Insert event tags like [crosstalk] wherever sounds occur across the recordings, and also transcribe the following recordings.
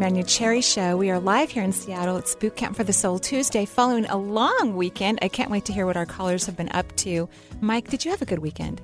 Manuchehri Show. We are live here in Seattle. It's Boot Camp for the Soul Tuesday, following a long weekend. I can't wait to hear what our callers have been up to. Mike, did you have a good weekend?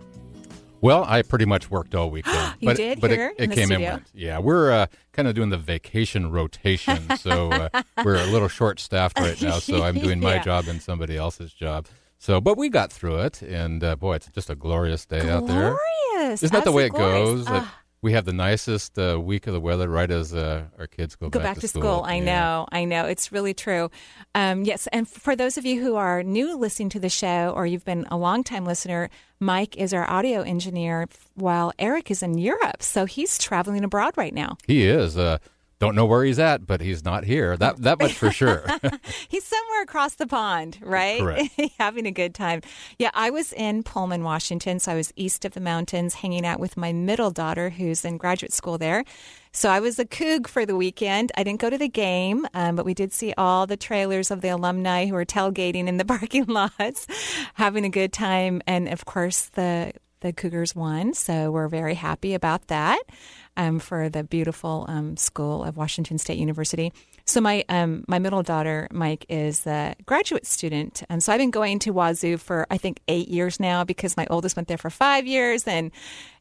Well, I pretty much worked all weekend. [gasps] you but, did but here it, in it the came studio? in. Went. Yeah, we're uh, kind of doing the vacation rotation, [laughs] so uh, we're a little short staffed right now. So I'm doing my [laughs] Yeah. job and somebody else's job. So, but we got through it, and uh, boy, it's just a glorious day out there. Glorious. Isn't that the way it glorious. goes? That Ah. We have the nicest uh, week of the weather right as uh, our kids go, go back, to school. I Yeah. know, I know. It's really true. Um, yes, and for those of you who are new listening to the show, or you've been a long time listener, Mike is our audio engineer, while Eric is in Europe, so he's traveling abroad right now. He is. Uh, don't know where he's at, but he's not here. That that much for sure. [laughs] He's somewhere across the pond, right? Correct. [laughs] Having a good time. Yeah, I was in Pullman, Washington, so I was east of the mountains hanging out with my middle daughter who's in graduate school there. So I was a coog for the weekend. I didn't go to the game, um, but we did see all the trailers of the alumni who were tailgating in the [laughs] parking lots, having a good time. And of course, the the Cougars won, so we're very happy about that um, for the beautiful um, school of Washington State University. So my um, my middle daughter Mike is a graduate student, and so I've been going to Wazzu for I think eight years now because my oldest went there for five years, and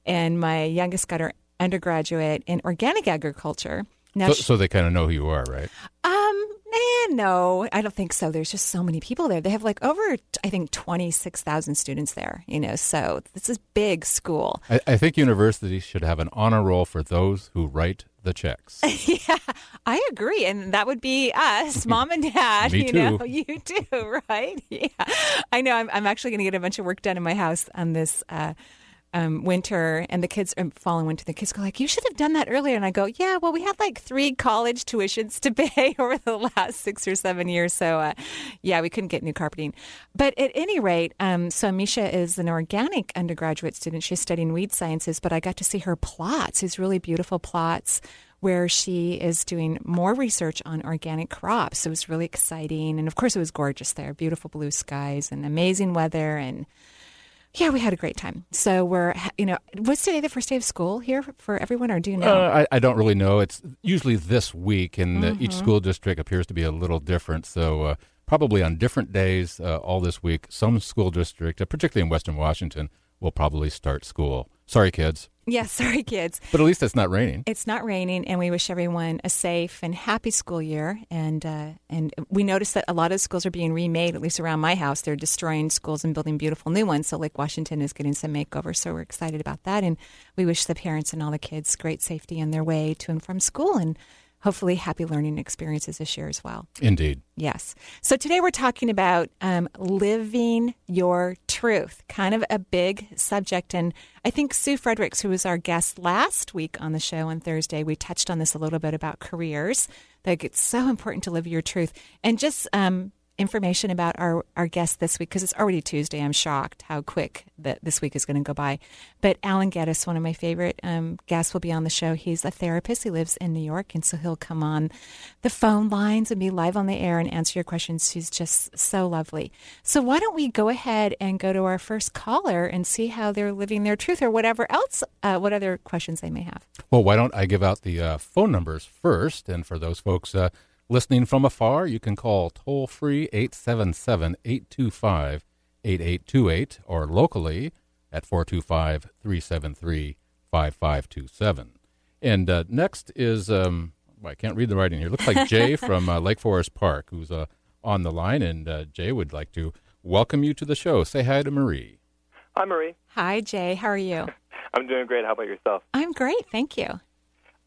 and my youngest got her undergraduate in organic agriculture. Now, so, she- so they kind of know who you are, right? um, eh, no, I don't think so. There's just so many people there. They have like over, I think, 26,000 students there, you know, so this is big school. I, I think universities should have an honor roll for those who write the checks. [laughs] yeah, I agree. And that would be us, [laughs] mom and dad. Me you know, you too, [laughs] right? Yeah. I know. I'm, I'm actually going to get a bunch of work done in my house on this. Uh, um, winter and the kids um, fall and winter. The kids go like, "You should have done that earlier." And I go, "Yeah, well, we had like three college tuitions to pay [laughs] over the last six or seven years, so uh, yeah, we couldn't get new carpeting." But at any rate, um, so Misha is an organic undergraduate student. She's studying weed sciences, but I got to see her plots. These really beautiful plots where she is doing more research on organic crops. It was really exciting, and of course, it was gorgeous there. Beautiful blue skies and amazing weather and yeah, we had a great time. So we're, you know, was today the first day of school here for everyone, or do you know? Uh, I, I don't really know. It's usually this week, and Mm-hmm. each school district appears to be a little different. So, uh, probably on different days uh, all this week, some school district, uh, particularly in Western Washington, will probably start school. Sorry, kids. Yeah, [laughs] sorry, kids. But at least it's not raining. It's not raining, and we wish everyone a safe and happy school year. And uh, and we noticed that a lot of schools are being remade. At least around my house, they're destroying schools and building beautiful new ones. So Lake Washington is getting some makeover. So we're excited about that, and we wish the parents and all the kids great safety on their way to and from school, and hopefully happy learning experiences this year as well. Indeed. Yes. So today we're talking about um, living your truth, kind of a big subject. And I think Sue Fredericks, who was our guest last week on the show on Thursday, we touched on this a little bit about careers. That it's so important to live your truth. And just um, information about our, our guest this week, because it's already Tuesday. I'm shocked how quick that this week is going to go by. But Alan Geddes, one of my favorite um, guests, will be on the show. He's a therapist. He lives in New York, and so he'll come on the phone lines and be live on the air and answer your questions. She's just so lovely. So why don't we go ahead and go to our first caller and see how they're living their truth, or whatever else, uh, what other questions they may have. Well, why don't I give out the uh, phone numbers first? And for those folks uh, listening from afar, you can call toll free 877 825 8828 or locally at 425 373 5527. And uh, next is, um, well, I can't read the writing here. It Looks like [laughs] Jay from uh, Lake Forest Park, who's uh, on the line. And uh, Jay would like to welcome you to the show. Say hi to Marie. Hi, Marie. Hi, Jay. How are you? [laughs] I'm doing great. How about yourself? I'm great. Thank you.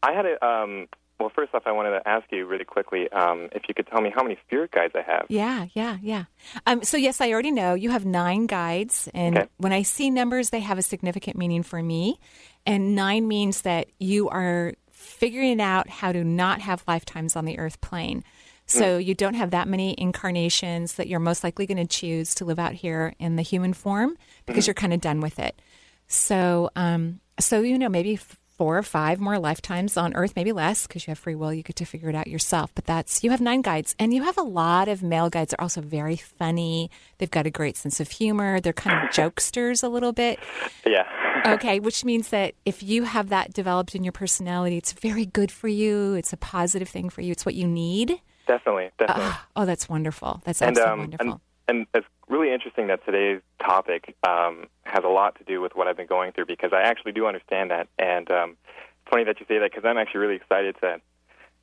I had a, um, well, first off, I wanted to ask you really quickly um, if you could tell me how many spirit guides I have. Yeah, yeah, yeah. Um, so yes, I already know you have nine guides, and Okay. when I see numbers, they have a significant meaning for me. And nine means that you are figuring out how to not have lifetimes on the earth plane. So you don't have that many incarnations that you're most likely going to choose to live out here in the human form because you're kind of done with it. So, um, so you know, maybe f- four or five more lifetimes on Earth, maybe less because you have free will. You get to figure it out yourself. But that's you have nine guides, and you have a lot of male guides. They're also very funny. They've got a great sense of humor. They're kind of [laughs] jokesters a little bit. Yeah. okay, which means that if you have that developed in your personality, it's very good for you. It's a positive thing for you. It's what you need. Definitely, definitely. Uh, oh, that's wonderful. That's and, absolutely um, wonderful. And, and it's really interesting that today's topic um, has a lot to do with what I've been going through because I actually do understand that. And um, it's funny that you say that because I'm actually really excited to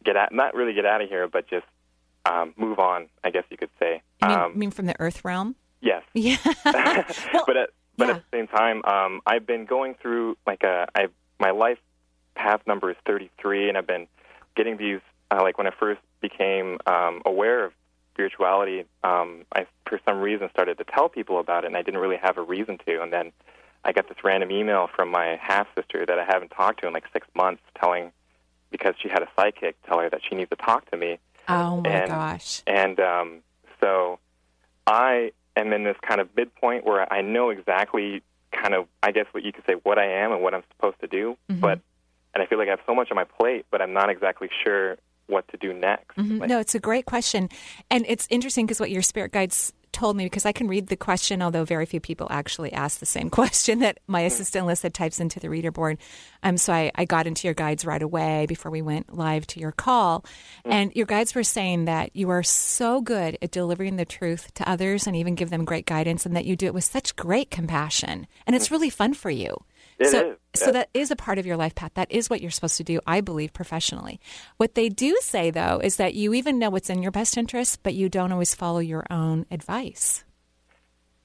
get out, not really get out of here, but just um, move on, I guess you could say. You mean, um, mean from the earth realm? Yes. [laughs] Yeah. well, [laughs] but at, but yeah. at the same time, um, I've been going through like a I my life path number is 33, and I've been getting these uh, like when I first became um, aware of spirituality, um, I for some reason started to tell people about it, and I didn't really have a reason to. And then I got this random email from my half sister that I haven't talked to in like six months, telling because she had a psychic tell her that she needs to talk to me. Oh my and, gosh! And um, so I am in this kind of midpoint where I know exactly kind of I guess what you could say what I am and what I'm supposed to do, mm-hmm. but and I feel like I have so much on my plate, but I'm not exactly sure what to do next. Mm-hmm. Like, no, it's a great question, and it's interesting because what your spirit guides told me because I can read the question, although very few people actually ask the same [laughs] question that my mm-hmm. assistant Lissa types into the reader board. Um, so I, I got into your guides right away before we went live to your call. Mm-hmm. And your guides were saying that you are so good at delivering the truth to others and even give them great guidance, and that you do it with such great compassion. And it's mm. really fun for you. It so, is. so that is a part of your life path. That is what you're supposed to do, I believe, professionally. What they do say, though, is that you even know what's in your best interest, but you don't always follow your own advice.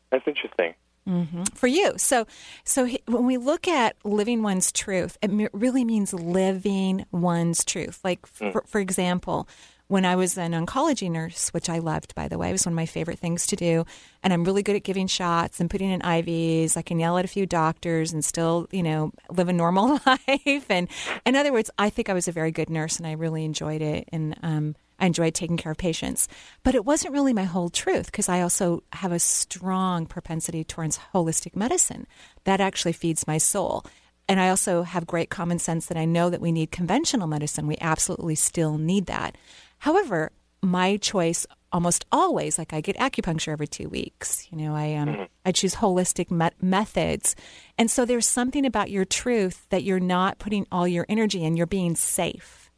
That's interesting. Mm-hmm. For you, so so when we look at living one's truth, it really means living one's truth. Like, mm. for, for example, when I was an oncology nurse, which I loved, by the way, it was one of my favorite things to do. And I'm really good at giving shots and putting in IVs. I can yell at a few doctors and still, you know, live a normal [laughs] life. And in other words, I think I was a very good nurse and I really enjoyed it. And um, I enjoyed taking care of patients. But it wasn't really my whole truth because I also have a strong propensity towards holistic medicine. That actually feeds my soul. And I also have great common sense that I know that we need conventional medicine. We absolutely still need that. However, my choice almost always like I get acupuncture every 2 weeks. You know, I um mm-hmm. I choose holistic methods. And so there's something about your truth that you're not putting all your energy in, you're being safe.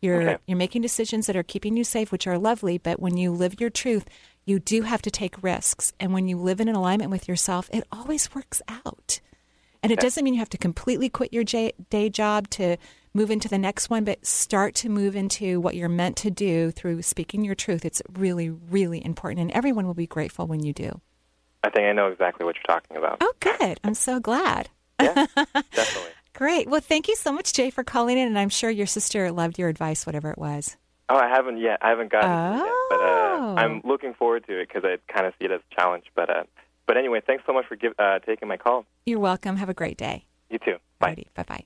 You're okay. you're making decisions that are keeping you safe, which are lovely, but when you live your truth, you do have to take risks. And when you live in an alignment with yourself, it always works out. And it doesn't mean you have to completely quit your day job to move into the next one, but start to move into what you're meant to do through speaking your truth. It's really, really important, and everyone will be grateful when you do. I think I know exactly what you're talking about. Oh, good. I'm so glad. yeah, [laughs] definitely. Great. Well, thank you so much, Jay, for calling in, and I'm sure your sister loved your advice, whatever it was. Oh, I haven't yet. I haven't gotten oh. it yet, but uh, I'm looking forward to it because I kind of see it as a challenge. But uh, but anyway, thanks so much for give, uh, taking my call. You're welcome. Have a great day. You too. Bye. Bye bye.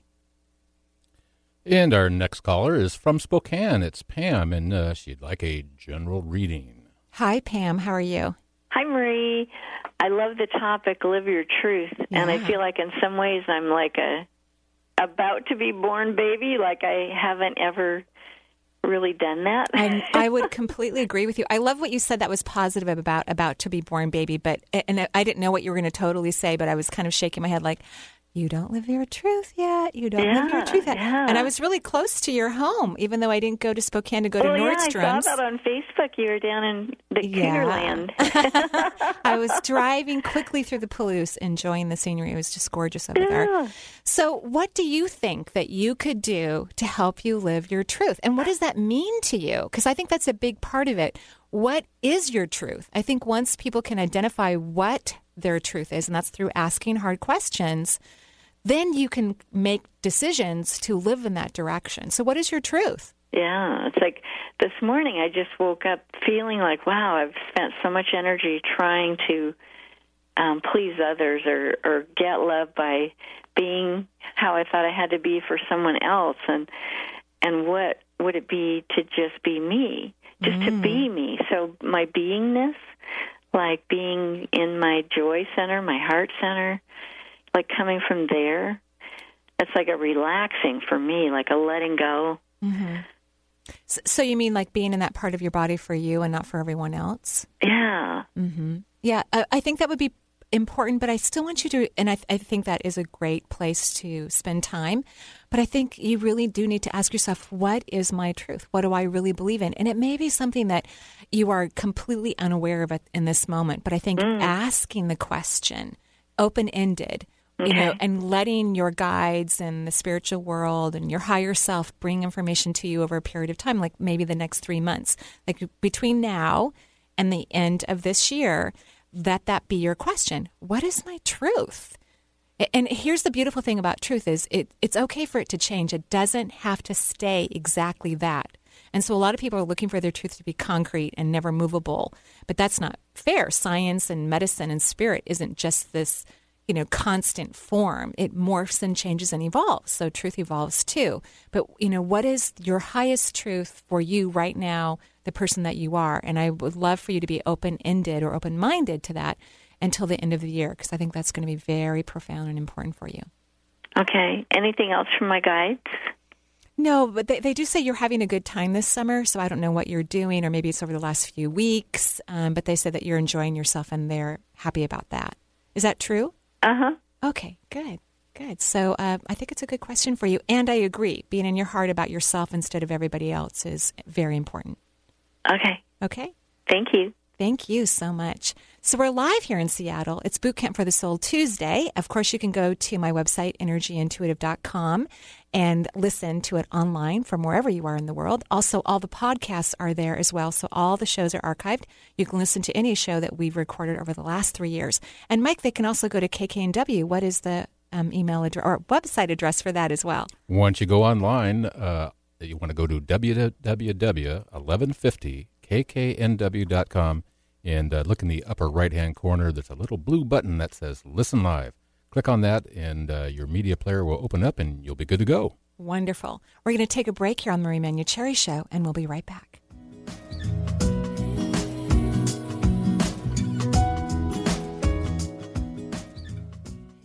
And our next caller is from Spokane. It's Pam, and uh, she'd like a general reading. Hi, Pam. How are you? Hi, Marie. I love the topic, live your truth, yeah. and I feel like in some ways I'm like a about to be born baby. Like I haven't ever really done that. I, [laughs] I would completely agree with you. I love what you said that was positive about about to be born baby, but and I didn't know what you were going to totally say, but I was kind of shaking my head like you don't live your truth yet. You don't yeah, live your truth yet. Yeah. And I was really close to your home, even though I didn't go to Spokane to go well, to Nordstrom's. Yeah, I saw that on Facebook. You were down in the yeah. [laughs] I was driving quickly through the Palouse, enjoying the scenery. It was just gorgeous over yeah. there. So, what do you think that you could do to help you live your truth? And what does that mean to you? Because I think that's a big part of it. What is your truth? I think once people can identify what their truth is, and that's through asking hard questions – then you can make decisions to live in that direction. So, what is your truth? Yeah, it's like this morning I just woke up feeling like, wow, I've spent so much energy trying to um, please others or, or get love by being how I thought I had to be for someone else, and and what would it be to just be me, just mm. to be mm. me? So my beingness, like being in my joy center, my heart center, like coming from there, it's like a relaxing for me, like a letting go. Mm-hmm. So, so, you mean like being in that part of your body for you and not for everyone else? Yeah. Mm-hmm. Yeah, I, I think that would be important, but I still want you to, and I, I think that is a great place to spend time. But I think you really do need to ask yourself, what is my truth? What do I really believe in? And it may be something that you are completely unaware of in this moment. But I think mm. asking the question, open ended, okay. you know, mm-hmm. and letting your guides and the spiritual world and your higher self bring information to you over a period of time, like maybe the next three months, like between now and the end of this year, let that be your question. What is my truth? And here's the beautiful thing about truth is it, it's okay for it to change. It doesn't have to stay exactly that. And so a lot of people are looking for their truth to be concrete and never movable. But that's not fair. Science and medicine and spirit isn't just this, you know, constant form. It morphs and changes and evolves. So truth evolves too. But, you know, what is your highest truth for you right now, the person that you are? And I would love for you to be open ended or open minded to that until the end of the year because I think that's going to be very profound and important for you. Okay. Anything else from my guides? No, but they, they do say you're having a good time this summer. So I don't know what you're doing, or maybe it's over the last few weeks. Um, but they said that you're enjoying yourself and they're happy about that. Is that true? Uh huh. Okay, good, good. So uh, I think it's a good question for you. And I agree. Being in your heart about yourself instead of everybody else is very important. Okay. Okay. Thank you. Thank you so much. So we're live here in Seattle. It's Boot Camp for the Soul Tuesday. Of course, you can go to my website, energyintuitive.com, and listen to it online from wherever you are in the world. Also, all the podcasts are there as well. So all the shows are archived. You can listen to any show that we've recorded over the last three years. And Mike, they can also go to KKNW. What is the um, email address or website address for that as well? Once you go online, uh, you want to go to www.1150kknw.com and uh, look in the upper right hand corner. There's a little blue button that says Listen Live. Click on that, and uh, your media player will open up, and you'll be good to go. Wonderful. We're going to take a break here on the Marie Manuchehri Show, and we'll be right back.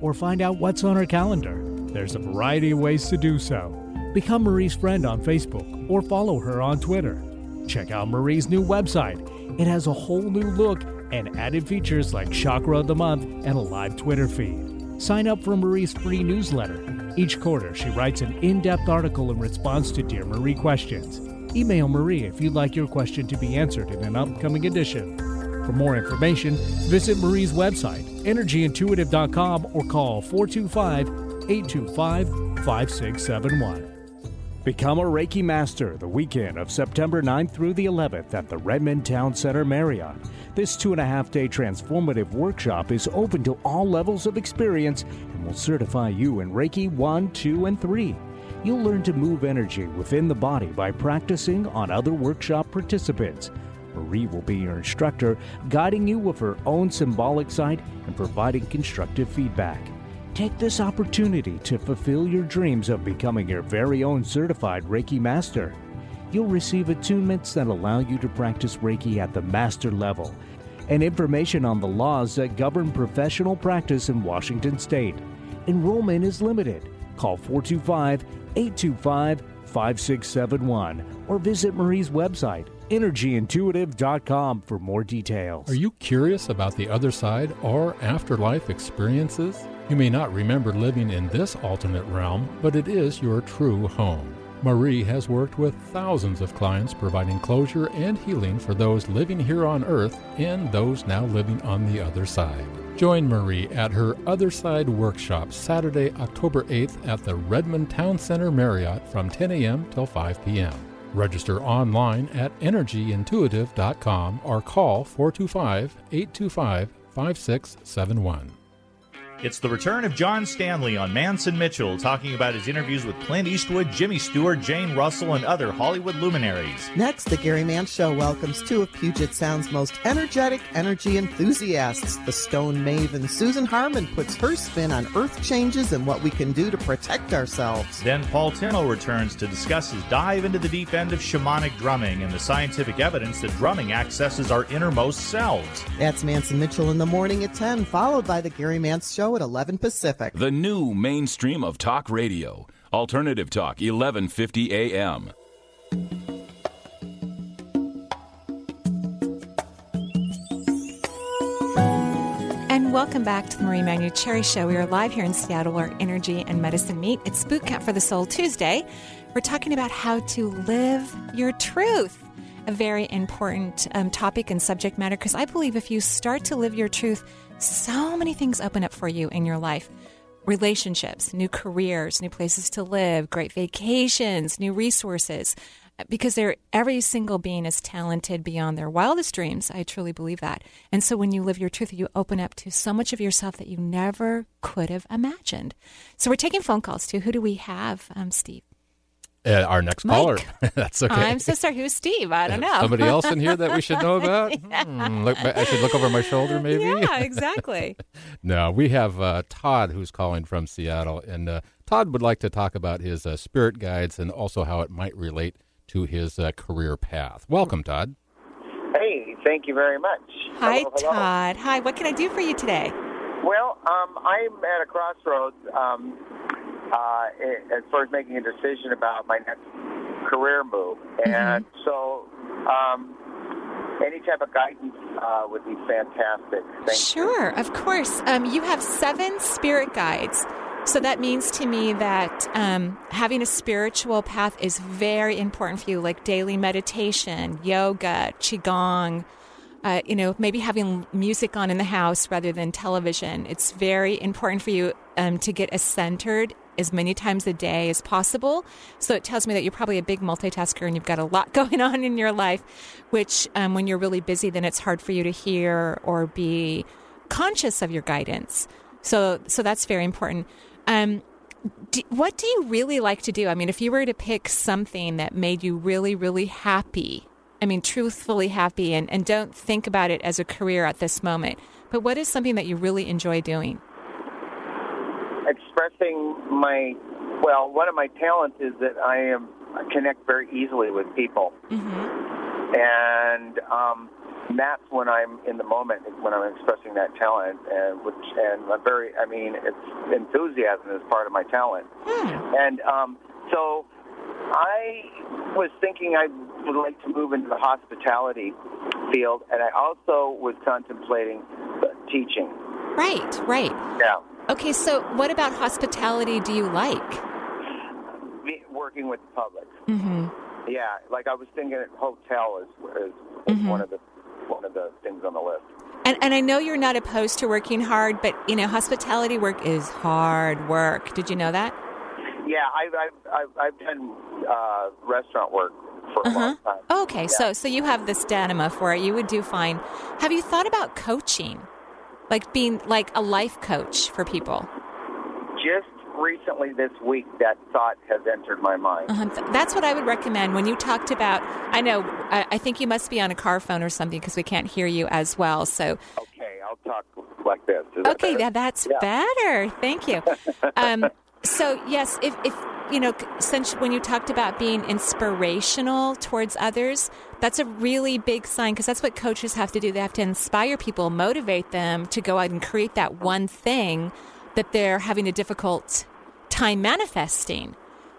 or find out what's on her calendar. There's a variety of ways to do so. Become Marie's friend on Facebook or follow her on Twitter. Check out Marie's new website. It has a whole new look and added features like Chakra of the Month and a live Twitter feed. Sign up for Marie's free newsletter. Each quarter, she writes an in depth article in response to Dear Marie questions. Email Marie if you'd like your question to be answered in an upcoming edition. For more information, visit Marie's website, energyintuitive.com, or call 425 825 5671. Become a Reiki Master the weekend of September 9th through the 11th at the Redmond Town Center Marriott. This two and a half day transformative workshop is open to all levels of experience and will certify you in Reiki 1, 2, and 3. You'll learn to move energy within the body by practicing on other workshop participants. Marie will be your instructor, guiding you with her own symbolic sight and providing constructive feedback. Take this opportunity to fulfill your dreams of becoming your very own certified Reiki master. You'll receive attunements that allow you to practice Reiki at the master level and information on the laws that govern professional practice in Washington state. Enrollment is limited. Call 425 825 5671 or visit Marie's website energyintuitive.com for more details. Are you curious about the other side or afterlife experiences? You may not remember living in this alternate realm, but it is your true home. Marie has worked with thousands of clients providing closure and healing for those living here on earth and those now living on the other side. Join Marie at her Other Side workshop Saturday, October 8th at the Redmond Town Center Marriott from 10 a.m. till 5 p.m. Register online at energyintuitive.com or call 425 825 5671. It's the return of John Stanley on Manson Mitchell, talking about his interviews with Clint Eastwood, Jimmy Stewart, Jane Russell, and other Hollywood luminaries. Next, the Gary Mance Show welcomes two of Puget Sound's most energetic energy enthusiasts. The Stone Maven Susan Harmon puts her spin on earth changes and what we can do to protect ourselves. Then Paul Timo returns to discuss his dive into the deep end of shamanic drumming and the scientific evidence that drumming accesses our innermost selves. That's Manson Mitchell in the morning at 10, followed by the Gary Mance Show at 11 Pacific. The new mainstream of talk radio. Alternative Talk, 1150 AM. And welcome back to the Marie Manuchehri Show. We are live here in Seattle where energy and medicine meet. It's Boot Camp for the Soul Tuesday. We're talking about how to live your truth, a very important um, topic and subject matter because I believe if you start to live your truth, so many things open up for you in your life relationships, new careers, new places to live, great vacations, new resources. Because they're, every single being is talented beyond their wildest dreams. I truly believe that. And so when you live your truth, you open up to so much of yourself that you never could have imagined. So we're taking phone calls too. Who do we have, um, Steve? Uh, our next Mike. caller. [laughs] That's okay. I'm so sorry. Who's Steve? I don't know. Somebody else in here that we should know [laughs] about? Yeah. Hmm, look, I should look over my shoulder, [laughs] maybe. Yeah, exactly. no, we have uh, Todd who's calling from Seattle, and uh, Todd would like to talk about his uh, spirit guides and also how it might relate to his uh, career path. Welcome, Todd. Hey, thank you very much. Hi, Hello, hello. Todd. Hi. What can I do for you today? Well, um, I'm at a crossroads um, uh, as far as making a decision about my next career move, and so um, any type of guidance uh, would be fantastic. Thank Sure, of course. Um, you have seven spirit guides. So that means to me that um, having a spiritual path is very important for you, like daily meditation, yoga, qigong. Uh, you know, maybe having music on in the house rather than television. It's very important for you um, to get as centered as many times a day as possible. So it tells me that you're probably a big multitasker and you've got a lot [laughs] going on in your life, which um, when you're really busy, then it's hard for you to hear or be conscious of your guidance. So, so that's very important. Um, do, what do you really like to do? I mean, if you were to pick something that made you really, really happy, I mean, truthfully happy, and, and don't think about it as a career at this moment, but what is something that you really enjoy doing? Expressing my well, one of my talents is that I am I connect very easily with people, Mm-hmm. and um, that's when I'm in the moment when I'm expressing that talent, and which and I'm very I mean it's enthusiasm is part of my talent, Hmm. and um, so I was thinking I would like to move into the hospitality field, and I also was contemplating teaching. Right, right. Yeah. Okay, so what about hospitality do you like? Working with the public. Mm-hmm. Yeah, like I was thinking, hotel is is, Mhm. one of the one of the things on the list. And, and I know you're not opposed to working hard, but you know, hospitality work is hard work. Did you know that? Yeah, I've I've I've, I've done uh, restaurant work for a long time. Oh, okay, Yeah. so so you have the stamina for it. You would do fine. Have you thought about coaching, like being like a life coach for people? Just recently this week, that thought has entered my mind. Uh-huh. That's what I would recommend. When you talked about, I know, I, I think you must be on a car phone or something because we can't hear you as well. So Okay, I'll talk like this. Is Okay, better? yeah, that's Yeah. better. Thank you. [laughs] Um, so yes, if, if you know, since when you talked about being inspirational towards others, that's a really big sign because that's what coaches have to do. They have to inspire people, motivate them to go out and create that one thing that they're having a difficult time manifesting.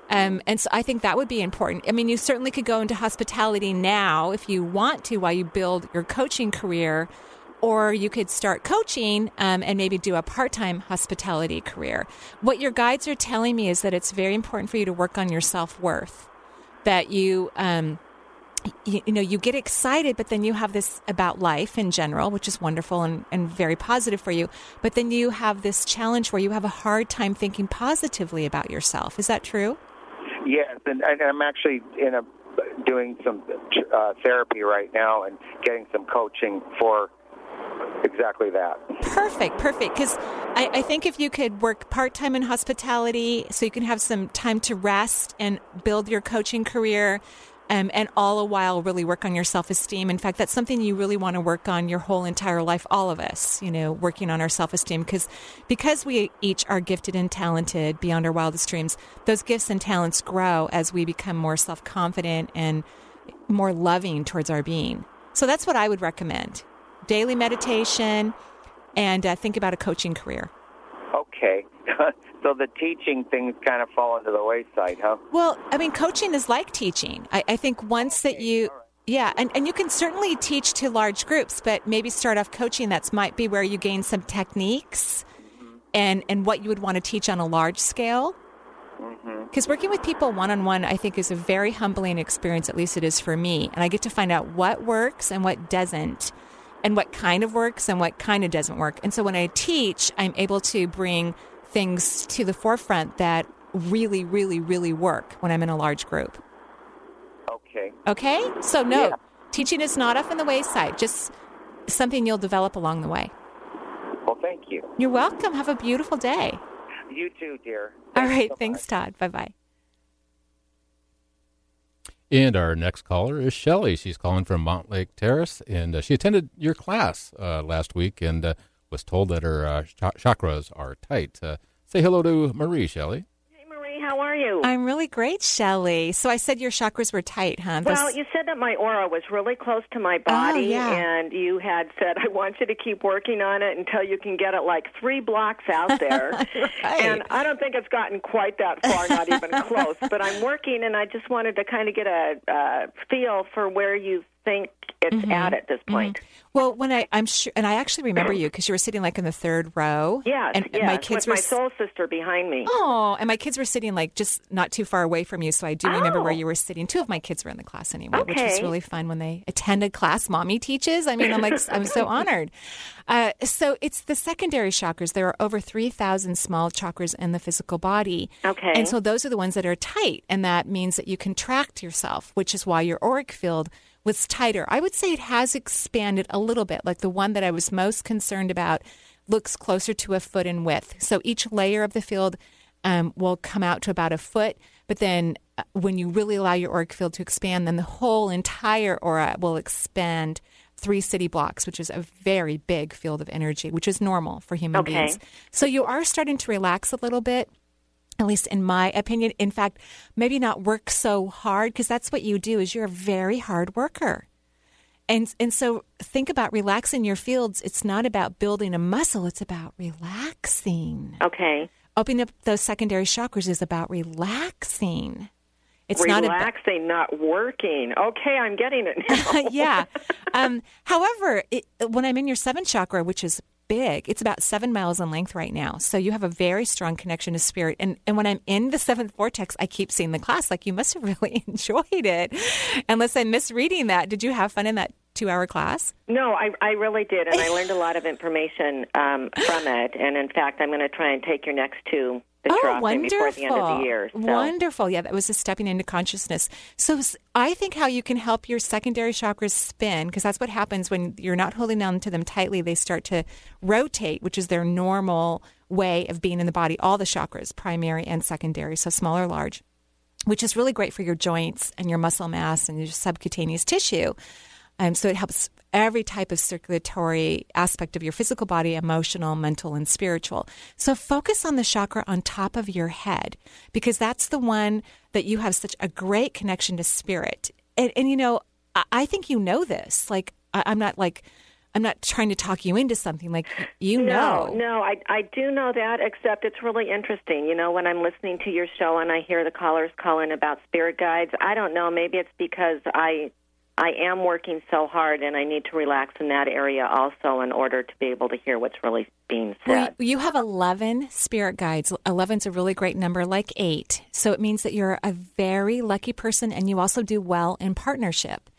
Um, and so I think that would be important. I mean, you certainly could go into hospitality now if you want to while you build your coaching career, or you could start coaching um, and maybe do a part time hospitality career. What your guides are telling me is that it's very important for you to work on your self worth, that you. Um, you, you know, you get excited, but then you have this about life in general, which is wonderful and, and very positive for you. But then you have this challenge where you have a hard time thinking positively about yourself. Is that true? Yes, and, and I'm actually in a doing some uh, therapy right now and getting some coaching for exactly that. Perfect, perfect. Because I, I, think if you could work part time in hospitality so you can have some time to rest and build your coaching career, um, and all the while really work on your self esteem. In fact, that's something you really want to work on your whole entire life. All of us, you know, working on our self esteem because because we each are gifted and talented beyond our wildest dreams. Those gifts and talents grow as we become more self confident and more loving towards our being. So that's what I would recommend: daily meditation, and uh, think about a coaching career. Okay. [laughs] so the teaching things kind of fall into the wayside, huh? Well, I mean, coaching is like teaching. I, I think once that you. Yeah, and, and you can certainly teach to large groups, but maybe start off coaching. That's might be where you gain some techniques mm-hmm. and, and what you would want to teach on a large scale. Because mm-hmm. working with people one on one, I think, is a very humbling experience, at least it is for me. And I get to find out what works and what doesn't, and what kind of works and what kind of doesn't work. And so when I teach, I'm able to bring things to the forefront that really, really, really work when I'm in a large group. Okay. Okay? So, no, yeah. teaching is not off in the wayside, just something you'll develop along the way. Well, thank you. You're welcome. Have a beautiful day. You too, dear. Thanks All right. So thanks, Todd. Bye bye. And our next caller is Shelly. She's calling from Mountlake Terrace, and uh, she attended your class uh, last week and uh, was told that her uh, ch- chakras are tight. Uh, say hello to Marie, Shelly. How are you? I'm really great, Shelly. So I said your chakras were tight, huh? Well, you said that my aura was really close to my body, oh, yeah. and you had said, I want you to keep working on it until you can get it like three blocks out there. [laughs] right. And I don't think it's gotten quite that far, not even [laughs] close. But I'm working, and I just wanted to kind of get a uh, feel for where you think it's mm-hmm. at at this point. Mm-hmm. Well, when I I'm sure, and I actually remember you because you were sitting like in the third row. Yeah, and, and my kids were my soul sister behind me. Oh, and my kids were sitting like just not too far away from you, so I do oh. remember where you were sitting. Two of my kids were in the class anyway, okay. which was really fun when they attended class. Mommy teaches. I mean, I'm like I'm so [laughs] honored. Uh, so it's the secondary chakras. There are over three thousand small chakras in the physical body. Okay, and so those are the ones that are tight, and that means that you contract yourself, which is why your auric field was tighter. I would say it has expanded a little bit. Like the one that I was most concerned about looks closer to a foot in width. So each layer of the field um, will come out to about a foot. But then uh, when you really allow your auric field to expand, then the whole entire aura will expand three city blocks, which is a very big field of energy, which is normal for human okay. beings. So you are starting to relax a little bit at least in my opinion. In fact, maybe not work so hard because that's what you do is you're a very hard worker. And and so think about relaxing your fields. It's not about building a muscle, it's about relaxing. Okay. Opening up those secondary chakras is about relaxing. It's relaxing, not, about, not working. Okay, I'm getting it now. [laughs] yeah. [laughs] Um, however, it, when I'm in your seventh chakra, which is big. It's about seven miles in length right now. So you have a very strong connection to spirit. And and when I'm in the seventh vortex, I keep seeing the class. Like you must have [laughs] really [laughs] enjoyed it. Unless I'm misreading that. Did you have fun in that two hour class? No, I, I really did. And I learned a lot of information um, from it. And in fact, I'm going to try and take your next two oh, wonderful. before the end of the year. So. Wonderful. Yeah, that was a stepping into consciousness. So I think how you can help your secondary chakras spin, because that's what happens when you're not holding on to them tightly, they start to rotate, which is their normal way of being in the body, all the chakras, primary and secondary, so small or large, which is really great for your joints and your muscle mass and your subcutaneous tissue. Um, so it helps every type of circulatory aspect of your physical body, emotional, mental, and spiritual. So focus on the chakra on top of your head because that's the one that you have such a great connection to spirit. And, and you know, I, I, think you know this. Like, I, I'm not like, I'm not trying to talk you into something like you no, know. No, I I do know that. Except it's really interesting. You know, when I'm listening to your show and I hear the callers calling about spirit guides, I don't know. Maybe it's because I I am working so hard, and I need to relax in that area also in order to be able to hear what's really being said. Well, you have 11 spirit guides. 11 is a really great number, like eight. So it means that you're a very lucky person, and you also do well in partnership.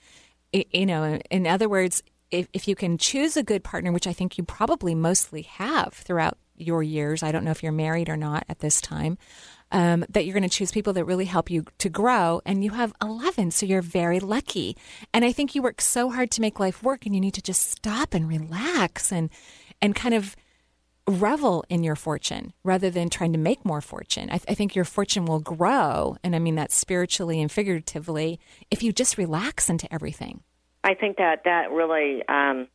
You know, in other words, if, if you can choose a good partner, which I think you probably mostly have throughout your years. I don't know if you're married or not at this time. Um, that you're going to choose people that really help you to grow. And you have 11, so you're very lucky. And I think you work so hard to make life work, and you need to just stop and relax and and kind of revel in your fortune rather than trying to make more fortune. I, th- I, think your fortune will grow, and I mean that spiritually and figuratively, if you just relax into everything. I think that that really um,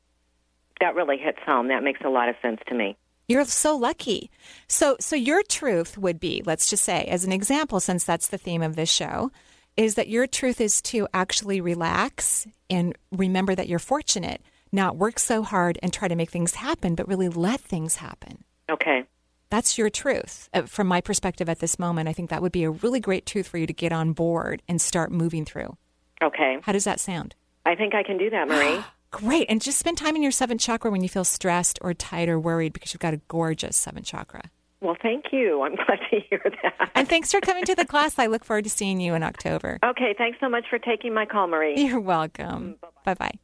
that really hits home. That makes a lot of sense to me. You're so lucky. So, so your truth would be, let's just say, as an example, since that's the theme of this show, is that your truth is to actually relax and remember that you're fortunate not work so hard and try to make things happen, but really let things happen. Okay. That's your truth. Uh, from my perspective at this moment, I think that would be a really great truth for you to get on board and start moving through. Okay. How does that sound? I think I can do that, Marie. [gasps] [gasps] Great. And just spend time in your seventh chakra when you feel stressed or tight or worried because you've got a gorgeous seventh chakra. Well, thank you. I'm [laughs] glad to hear that. And thanks for coming to the class. I look forward to seeing you in October. Okay. Thanks so much for taking my call, Marie. [laughs] You're welcome. Bye bye.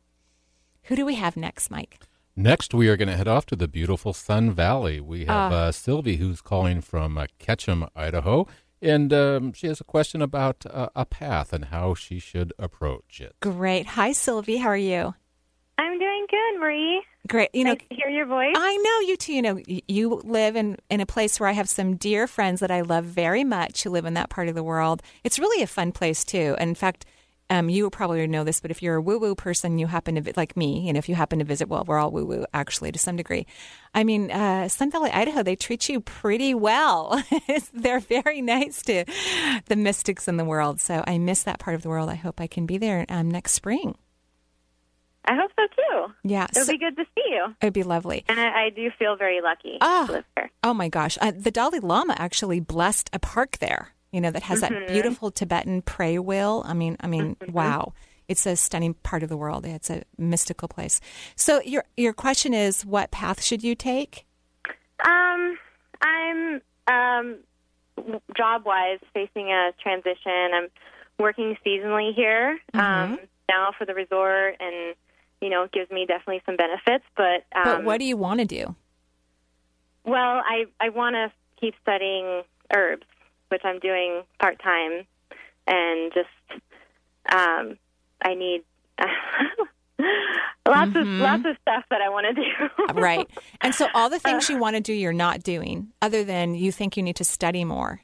Who do we have next, Mike? Next, we are going to head off to the beautiful Sun Valley. We have uh, uh, Sylvie, who's calling from uh, Ketchum, Idaho, and um, she has a question about uh, a path and how she should approach it. Great. Hi, Sylvie. How are you? I'm doing good, Marie. Great. You know, hear your voice. I know you too. You know, you live in in a place where I have some dear friends that I love very much who live in that part of the world. It's really a fun place too. And in fact, um, you probably know this, but if you're a woo woo person, you happen to, like me, you know, if you happen to visit, well, we're all woo woo actually to some degree. I mean, uh, Sun Valley, Idaho, they treat you pretty well. [laughs] They're very nice to the mystics in the world. So I miss that part of the world. I hope I can be there um, next spring. I hope so too. Yeah, it'll so, be good to see you. It'd be lovely, and I, I do feel very lucky oh, to live here. Oh my gosh, uh, the Dalai Lama actually blessed a park there you know, that has mm-hmm. that beautiful Tibetan prayer wheel. I mean, I mean, mm-hmm. wow. It's a stunning part of the world. It's a mystical place. So your your question is what path should you take? Um, I'm um, job wise facing a transition. I'm working seasonally here mm-hmm. um, now for the resort, and you know, it gives me definitely some benefits. But um, but what do you want to do? Well, I I want to keep studying herbs which I'm doing part time, and just um, I need [laughs] lots mm-hmm. of lots of stuff that I want to do. right, and so all the [laughs] things you want to do, you're not doing, other than you think you need to study more.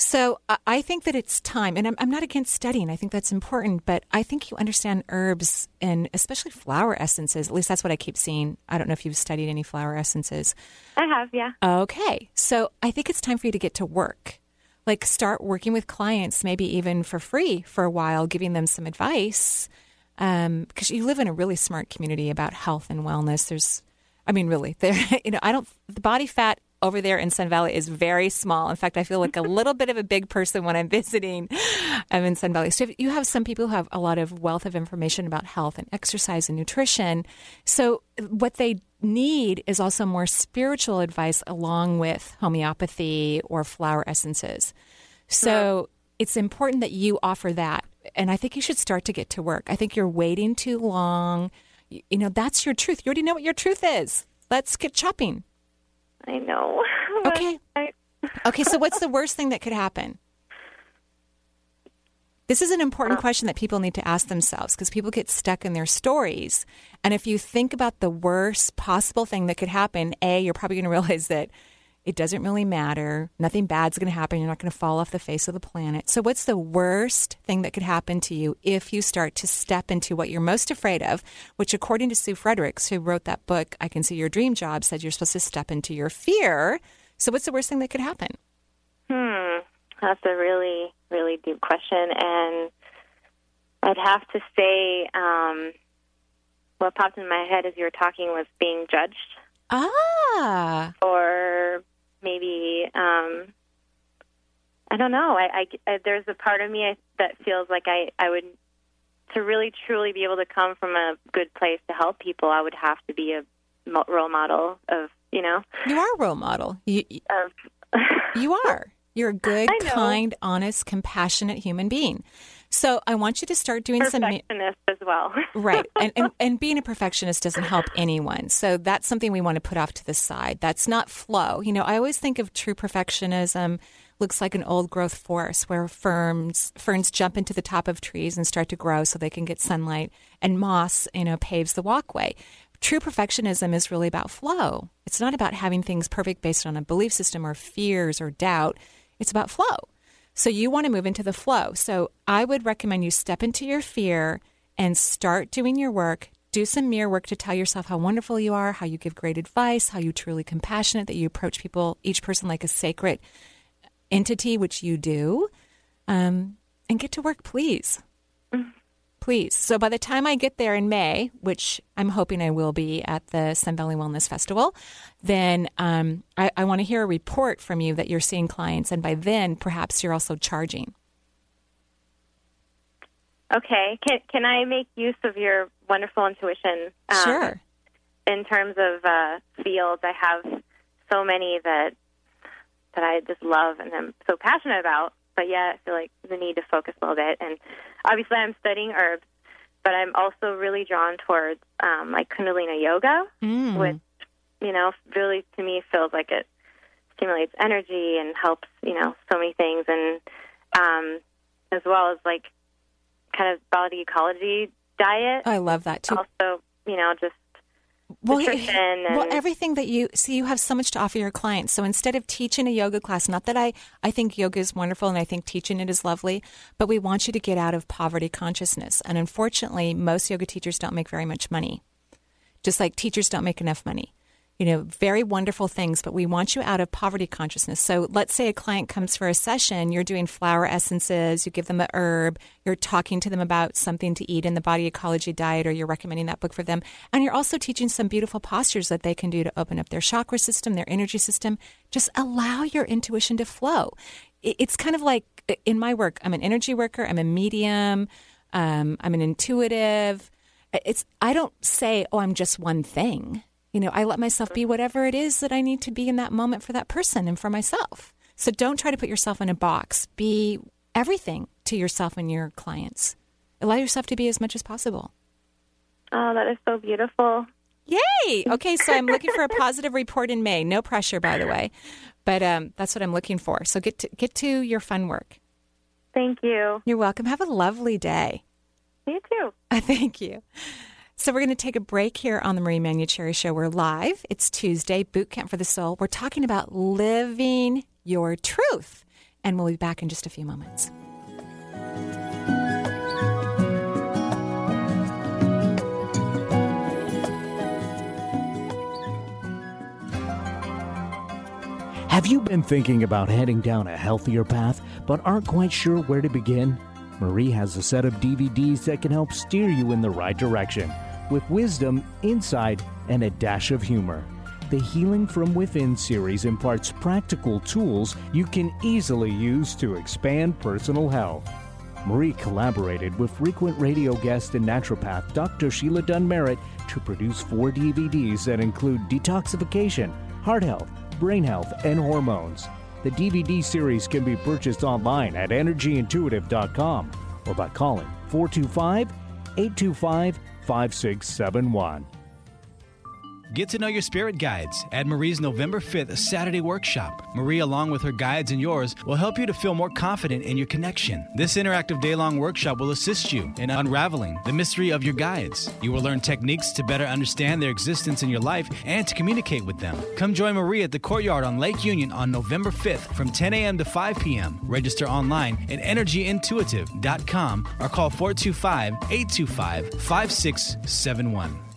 So I think that it's time, and I'm, I'm not against studying. I think that's important, but I think you understand herbs and especially flower essences. At least that's what I keep seeing. I don't know if you've studied any flower essences. I have, yeah. Okay, so I think it's time for you to get to work like start working with clients, maybe even for free for a while, giving them some advice. Because um, you live in a really smart community about health and wellness. There's, I mean, really, [laughs] there. You know, I don't. The body fat over there in Sun Valley is very small. In fact, I feel like a [laughs] little bit of a big person when I'm visiting. I'm in Sun Valley. So you have some people who have a lot of wealth of information about health and exercise and nutrition. So what they need is also more spiritual advice along with homeopathy or flower essences. So yeah. it's important that you offer that. And I think you should start to get to work. I think you're waiting too long. You know, that's your truth. You already know what your truth is. Let's get chopping. I know. [laughs] Okay. I... okay, so what's the [laughs] worst thing that could happen? This is an important uh, question that people need to ask themselves because people get stuck in their stories. And if you think about the worst possible thing that could happen, A, you're probably going to realize that it doesn't really matter. Nothing bad's going to happen. You're not going to fall off the face of the planet. So, what's the worst thing that could happen to you if you start to step into what you're most afraid of? Which, according to Sue Fredericks, who wrote that book, I Can See Your Dream Job, said you're supposed to step into your fear. So, what's the worst thing that could happen? Hmm. That's a really, really deep question. And I'd have to say, um, what popped in my head as you were talking was being judged. Ah. Or maybe, um, I don't know. I, I, I, there's a part of me that feels like I, I would, to really truly be able to come from a good place to help people, I would have to be a role model of, you know. You are a role model. You, [laughs] of, you are. You're a [laughs] good, kind, honest, compassionate human being. So I want you to start doing some perfectionist as well. [laughs] right. And, and and being a perfectionist doesn't help anyone. So that's something we want to put off to the side. That's not flow. You know, I always think of true perfectionism looks like an old growth forest where ferns ferns jump into the top of trees and start to grow so they can get sunlight and moss, you know, paves the walkway. True perfectionism is really about flow. It's not about having things perfect based on a belief system or fears or doubt. It's about flow. So you want to move into the flow. So I would recommend you step into your fear and start doing your work. Do some mirror work to tell yourself how wonderful you are, how you give great advice, how you truly compassionate, that you approach people, each person like a sacred entity, which you do, um, and get to work, please. Please. So by the time I get there in May, which I'm hoping I will be at the Sun Valley Wellness Festival, then um, I, I want to hear a report from you that you're seeing clients, and by then perhaps you're also charging. Okay. Can can I make use of your wonderful intuition? Um, sure. In terms of uh, fields, I have so many that that I just love and I'm so passionate about. But yeah, I feel like the need to focus a little bit. And obviously, I'm studying herbs, but I'm also really drawn towards um, like Kundalini yoga, mm. which you know really to me feels like it stimulates energy and helps you know so many things, and um, as well as like kind of body ecology diet. I love that too. Also, you know, just well, and well, everything that you see, you have so much to offer your clients. So instead of teaching a yoga class, not that I, I think yoga is wonderful and I think teaching it is lovely, but we want you to get out of poverty consciousness. And unfortunately, most yoga teachers don't make very much money, just like teachers don't make enough money you know, very wonderful things, but we want you out of poverty consciousness. So let's say a client comes for a session, you're doing flower essences, you give them a herb, you're talking to them about something to eat in the body ecology diet, or you're recommending that book for them. And you're also teaching some beautiful postures that they can do to open up their chakra system, their energy system. Just allow your intuition to flow. It's kind of like in my work, I'm an energy worker, I'm a medium, um, I'm an intuitive. It's I don't say, oh, I'm just one thing. You know, I let myself be whatever it is that I need to be in that moment for that person and for myself. So don't try to put yourself in a box. Be everything to yourself and your clients. Allow yourself to be as much as possible. Oh, that is so beautiful. Yay! Okay, so I'm looking for a positive report in May. No pressure, by the way, but um, that's what I'm looking for. So get to, get to your fun work. Thank you. You're welcome. Have a lovely day. You too. [laughs] Thank you. So we're going to take a break here on the Marie Manuchehri Show. We're live. It's Tuesday, Boot Camp for the Soul. We're talking about living your truth, and we'll be back in just a few moments. Have you been thinking about heading down a healthier path but aren't quite sure where to begin? Marie has a set of DVDs that can help steer you in the right direction with wisdom, insight, and a dash of humor. The Healing from Within series imparts practical tools you can easily use to expand personal health. Marie collaborated with frequent radio guest and naturopath Dr. Sheila Dunn Merritt to produce four DVDs that include detoxification, heart health, brain health, and hormones. The DVD series can be purchased online at energyintuitive.com or by calling 425 825 5671. Get to know your spirit guides at Marie's November 5th Saturday workshop. Marie, along with her guides and yours, will help you to feel more confident in your connection. This interactive day long workshop will assist you in unraveling the mystery of your guides. You will learn techniques to better understand their existence in your life and to communicate with them. Come join Marie at the courtyard on Lake Union on November 5th from 10 a.m. to 5 p.m. Register online at energyintuitive.com or call 425 825 5671.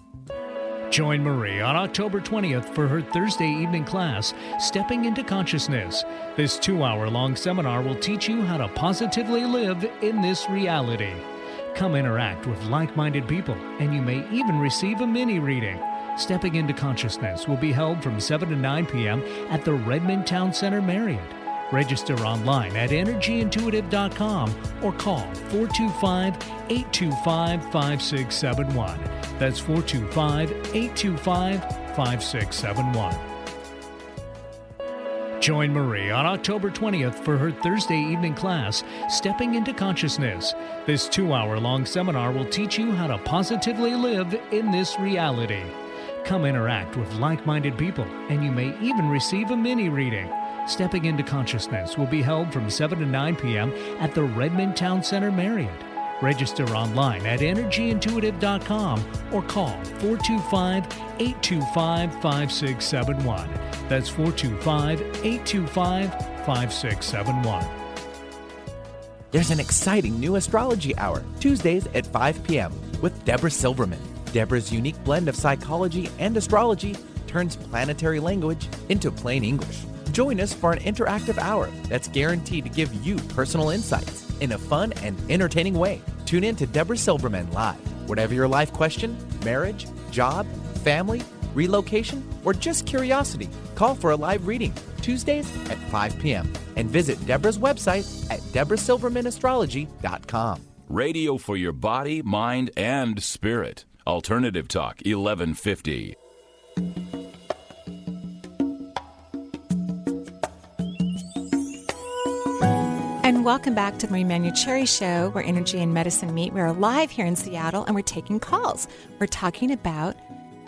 Join Marie on October 20th for her Thursday evening class, Stepping into Consciousness. This two hour long seminar will teach you how to positively live in this reality. Come interact with like minded people, and you may even receive a mini reading. Stepping into Consciousness will be held from 7 to 9 p.m. at the Redmond Town Center Marriott. Register online at energyintuitive.com or call 425 825 5671. That's 425 825 5671. Join Marie on October 20th for her Thursday evening class, Stepping into Consciousness. This two hour long seminar will teach you how to positively live in this reality. Come interact with like minded people, and you may even receive a mini reading. Stepping into Consciousness will be held from 7 to 9 p.m. at the Redmond Town Center Marriott. Register online at energyintuitive.com or call 425 825 5671. That's 425 825 5671. There's an exciting new astrology hour, Tuesdays at 5 p.m., with Deborah Silverman. Deborah's unique blend of psychology and astrology turns planetary language into plain English. Join us for an interactive hour that's guaranteed to give you personal insights in a fun and entertaining way. Tune in to Deborah Silverman live. Whatever your life question, marriage, job, family, relocation, or just curiosity, call for a live reading Tuesdays at 5 p.m. and visit Deborah's website at deborahsilvermanastrology.com. Radio for your body, mind, and spirit. Alternative Talk 1150. Welcome back to the Marie Manuchehri Show, where energy and medicine meet. We're live here in Seattle and we're taking calls. We're talking about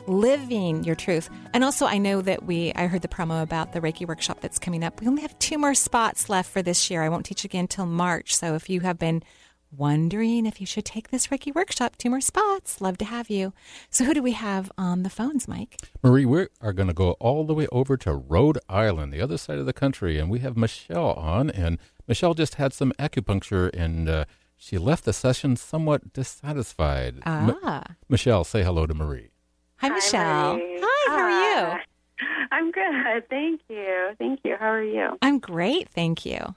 living your truth. And also, I know that we, I heard the promo about the Reiki workshop that's coming up. We only have two more spots left for this year. I won't teach again until March. So if you have been wondering if you should take this Reiki workshop, two more spots, love to have you. So who do we have on the phones, Mike? Marie, we are going to go all the way over to Rhode Island, the other side of the country, and we have Michelle on. And Michelle just had some acupuncture and uh, she left the session somewhat dissatisfied. Ah. M- Michelle, say hello to Marie. Hi, Michelle. Marie. Hi, how are you? I'm good. Thank you. Thank you. How are you? I'm great, thank you.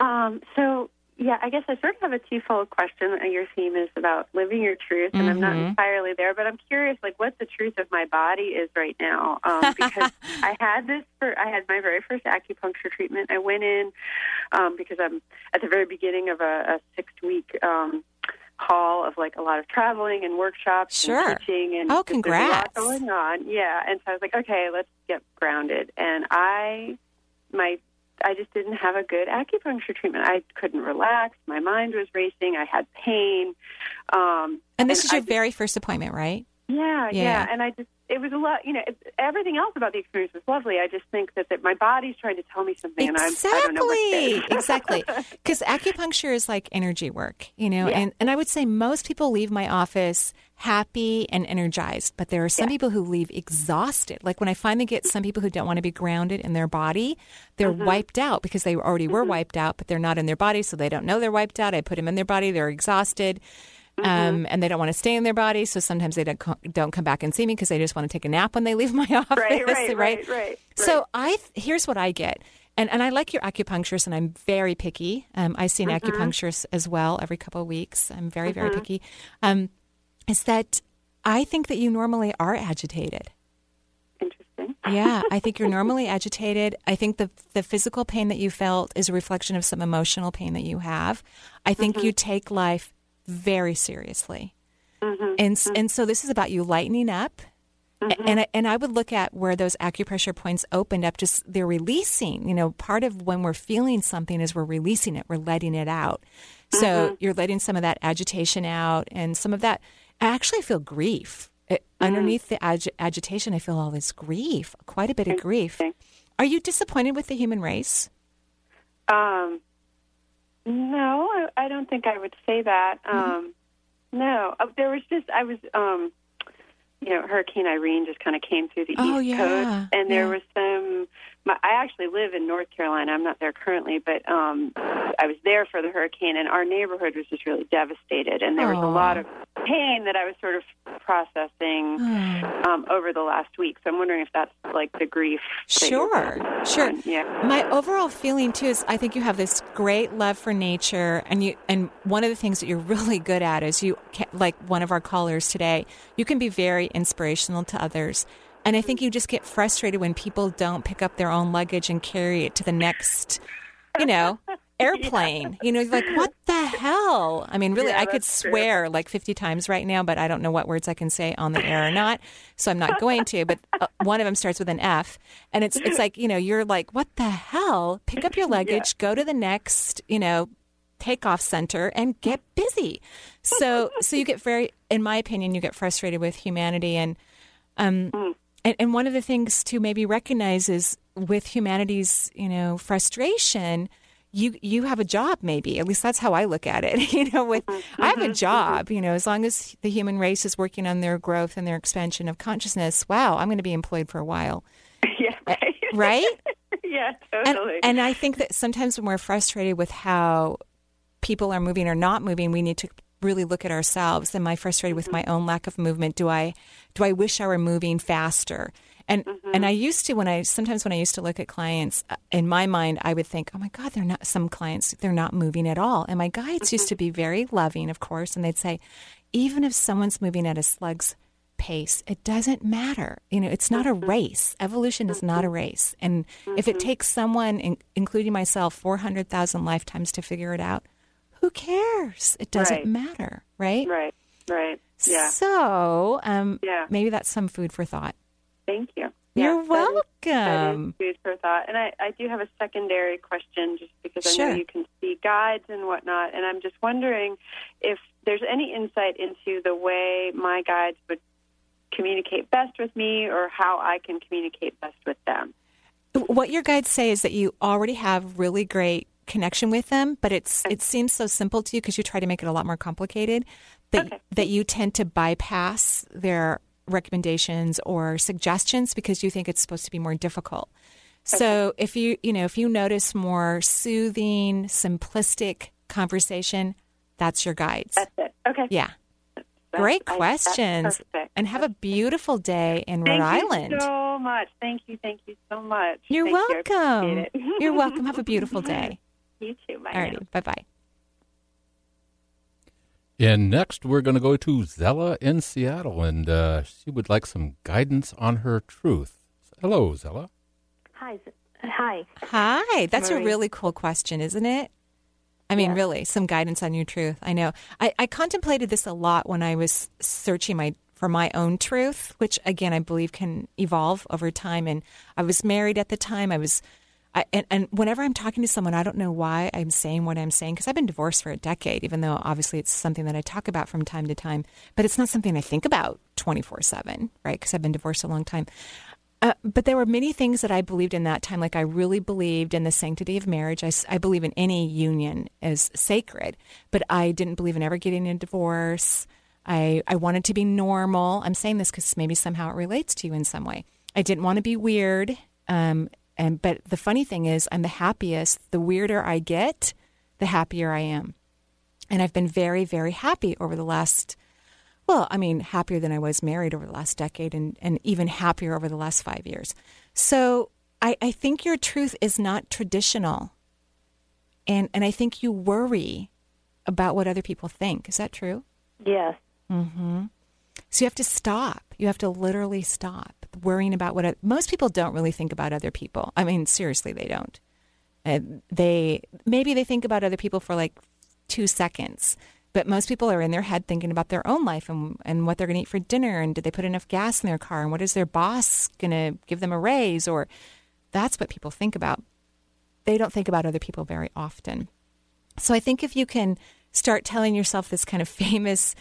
Um, so, yeah, I guess I sort of have a twofold question. Your theme is about living your truth, and I'm not Mhm. entirely there, but I'm curious, like, what the truth of my body is right now. Um, [laughs] because I had this for, I had my very first acupuncture treatment. I went in um, because I'm at the very beginning of a, a six week um, haul of like a lot of traveling and workshops Sure. and teaching and Oh, just there's a lot congrats. going on. Yeah, and so I was like, okay, let's get grounded. And I, my, I just didn't have a good acupuncture treatment. I couldn't relax. My mind was racing. I had pain. Um, And this is I your very first appointment, right? yeah, Yeah. yeah, And I just, it was a lot, you know, it, everything else about the experience was lovely. I just think that, that my body's trying to tell me something and I'm, I don't know what. Exactly. [laughs] Exactly. Because acupuncture is like energy work, you know, Yeah. and, and I would say most people leave my office happy and energized, but there are some people who leave exhausted. Like when I finally get some people who don't want to be grounded in their body, they're Mm-hmm. wiped out because they already were wiped out, but they're not in their body, so they don't know they're wiped out. I put them in their body, they're exhausted. Mm-hmm. Um, and they don't want to stay in their body, so sometimes they don't co- don't come back and see me because they just want to take a nap when they [laughs] leave my office. Right, right, [laughs] right, right, So I th- here's what I get, and and I like your acupuncturist, and I'm very picky. Um, I see an Mhm. acupuncturist as well every couple of weeks. I'm very very Mhm. picky. Um, is that I think that you normally are agitated. Interesting. Yeah, I think you're [laughs] normally agitated. I think the the physical pain that you felt is a reflection of some emotional pain that you have. I think you take life very seriously. Mm-hmm. And s and so this is about you lightening up. A- And I, and I would look at where those acupressure points opened up. Just they're releasing. You know, part of when we're feeling something is we're releasing it. We're letting it out. So Mhm. you're letting some of that agitation out, and some of that. I actually feel grief It- underneath the ag- agitation. I feel all this grief, quite a bit of grief. Are you disappointed with the human race? Um, no, I, I don't think I would say that. Mm-hmm. Um, no, Uh, there was just I was, um, you know, Hurricane Irene just kind of came through the Oh, East yeah, Coast, and there yeah. was some. My, I actually live in North Carolina. I'm not there currently, but um, I was there for the hurricane, and our neighborhood was just really devastated, and there was a lot of pain that I was sort of processing Oh. um, over the last week. So I'm wondering if that's like the grief. Sure, sure. on. Yeah. My overall feeling too is I think you have this great love for nature, and you and one of the things that you're [laughs] really good at is you like one of our callers today. You can be very inspirational to others, and I think you just get frustrated when people don't pick up their own luggage and carry it to the next, you know, [laughs] [laughs] airplane. You know, like what the hell? I mean, really, Yeah, I could that's true. swear like 50 times right now, but I don't know what words I can say on the air or not, so I'm not going to. But uh, one of them starts with an F, and it's it's like you know, you're like, what the hell? Pick up your [laughs] luggage, go to the next, you know, takeoff center, and get busy. So so you get very, in my opinion, you get frustrated with humanity and. Um, and, and one of the things to maybe recognize is with humanity's, you know, frustration, you you have a job maybe. At least that's how I look at it. [laughs] You know, with mm-hmm. I have a mm-hmm. job, mm-hmm. you know, as long as the human race is working on their growth and their expansion of consciousness, wow, I'm going to be employed for a while. [laughs] yeah, eh, right. [laughs] Right? yeah, And, totally. and I think that sometimes when we're frustrated with how people are moving or not moving, we need to really look at ourselves. Am I frustrated with my own lack of movement? Do I do I wish I were moving faster? And and mm-hmm. I used to when I sometimes when I used to look at clients uh, in my mind I would think, "Oh my god, they're not some clients they're not moving at all." And my guides used mm-hmm. to be very loving, of course, and they'd say, "Even if someone's moving at a slug's pace. It doesn't matter. You know, it's not a mm-hmm. race. Evolution is not a race. And if it takes someone, in, including myself, 400,000 lifetimes to figure it out, who cares? It doesn't Right. matter, right? Right, right. Yeah. So, um, Yeah. maybe that's some food for thought. Thank you. You're Yeah, that is- that is welcome. food for thought. And I, I do have a secondary question just because I Sure. know you can see guides and whatnot. And I'm just wondering if there's any insight into the way my guides would communicate best with me or how I can communicate best with them. What your guides say is that you already have really great connection with them, but it's it seems so simple to you because you try to make it a lot more complicated that that you tend to bypass their recommendations or suggestions because you think it's supposed to be more difficult. So if you you know if you notice more soothing, simplistic conversation, that's your guides. That's it. Okay. Yeah. That's- Great I- questions. perfect. And have a beautiful day in Thank Rhode Island. Thank you so much. Thank you. Thank you so much. You're Thank welcome. it. You're welcome. [laughs] Have a beautiful day. You too. Bye. All righty. Bye bye. And next, we're going to go to Zella in Seattle, and uh, she would like some guidance on her truth. Hello, Zella. Hi. Hi. Hi. That's a really cool question, isn't it? I mean, really, some guidance on your truth. I know. I, I contemplated this a lot when I was searching my for my own truth, which again I believe can evolve over time. And I was married at the time. I was, I, and, and whenever I'm talking to someone, I don't know why I'm saying what I'm saying because I've been divorced for a decade. Even though obviously it's something that I talk about from time to time, but it's not something I think about 24 seven, right? Because I've been divorced a long time. Uh, but there were many things that I believed in that time. Like I really believed in the sanctity of marriage. I believe in any union as sacred, but I didn't believe in ever getting a divorce. I, I wanted to be normal. I'm saying this because maybe somehow it relates to you in some way. I didn't want to be weird. Um, and but the funny thing is, I'm the happiest. The weirder I get, the happier I am. And I've been very, very happy over the last well, I mean, happier than I was married over the last decade and, and even happier over the last five years. So I, I think your truth is not traditional. And, and I think you worry about what other people think. Is that true? Yes. Mm-hmm. So you have to stop. You have to literally stop worrying about what most people don't really think about other people. I mean, seriously, they don't. Uh, they maybe they think about other people for like two seconds, but most people are in their head thinking about their own life and and what they're going to eat for dinner and did they put enough gas in their car and what is their boss going to give them a raise or that's what people think about. They don't think about other people very often. So I think if you can start telling yourself this kind of [laughs] famous